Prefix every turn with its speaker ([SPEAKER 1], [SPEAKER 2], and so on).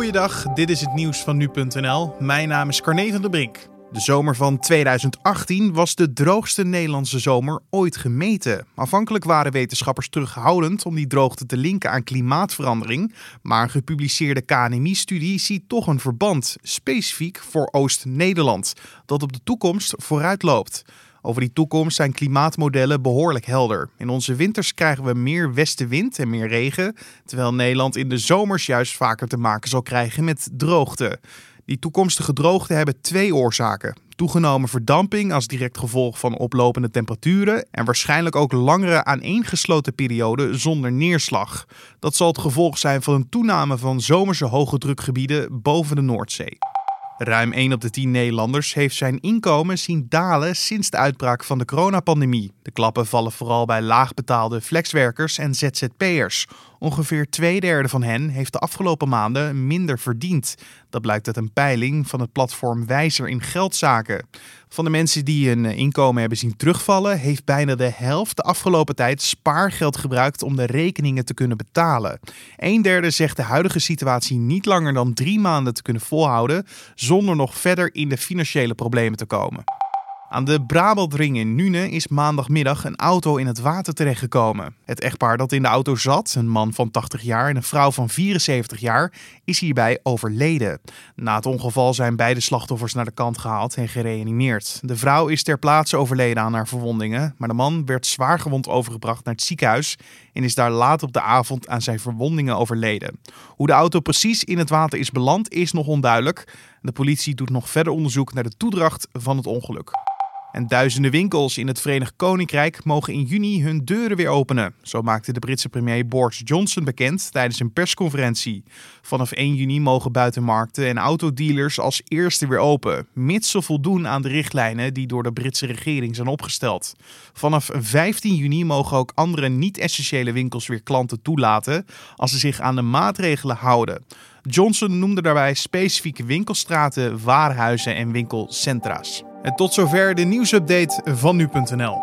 [SPEAKER 1] Goeiedag, dit is het nieuws van nu.nl. Mijn naam is Carne van der Brink. De zomer van 2018 was de droogste Nederlandse zomer ooit gemeten. Afhankelijk waren wetenschappers terughoudend om die droogte te linken aan klimaatverandering. Maar een gepubliceerde KNMI-studie ziet toch een verband, specifiek voor Oost-Nederland, dat op de toekomst vooruit loopt. Over die toekomst zijn klimaatmodellen behoorlijk helder. In onze winters krijgen we meer westenwind en meer regen, terwijl Nederland in de zomers juist vaker te maken zal krijgen met droogte. Die toekomstige droogte hebben twee oorzaken. Toegenomen verdamping als direct gevolg van oplopende temperaturen en waarschijnlijk ook langere aaneengesloten perioden zonder neerslag. Dat zal het gevolg zijn van een toename van zomerse hoge drukgebieden boven de Noordzee. Ruim 1 op de 10 Nederlanders heeft zijn inkomen zien dalen sinds de uitbraak van de coronapandemie. De klappen vallen vooral bij laagbetaalde flexwerkers en ZZP'ers. Ongeveer twee derde van hen heeft de afgelopen maanden minder verdiend. Dat blijkt uit een peiling van het platform Wijzer in Geldzaken. Van de mensen die een inkomen hebben zien terugvallen, heeft bijna de helft de afgelopen tijd spaargeld gebruikt om de rekeningen te kunnen betalen. Een derde zegt de huidige situatie niet langer dan drie maanden te kunnen volhouden zonder nog verder in de financiële problemen te komen. Aan de Brabantring in Nune is maandagmiddag een auto in het water terechtgekomen. Het echtpaar dat in de auto zat, een man van 80 jaar en een vrouw van 74 jaar, is hierbij overleden. Na het ongeval zijn beide slachtoffers naar de kant gehaald en gereanimeerd. De vrouw is ter plaatse overleden aan haar verwondingen, maar de man werd zwaargewond overgebracht naar het ziekenhuis en is daar laat op de avond aan zijn verwondingen overleden. Hoe de auto precies in het water is beland is nog onduidelijk. De politie doet nog verder onderzoek naar de toedracht van het ongeluk. En duizenden winkels in het Verenigd Koninkrijk mogen in juni hun deuren weer openen. Zo maakte de Britse premier Boris Johnson bekend tijdens een persconferentie. Vanaf 1 juni mogen buitenmarkten en autodealers als eerste weer open, mits ze voldoen aan de richtlijnen die door de Britse regering zijn opgesteld. Vanaf 15 juni mogen ook andere niet-essentiële winkels weer klanten toelaten als ze zich aan de maatregelen houden. Johnson noemde daarbij specifieke winkelstraten, warenhuizen en winkelcentra's. En tot zover de nieuwsupdate van nu.nl.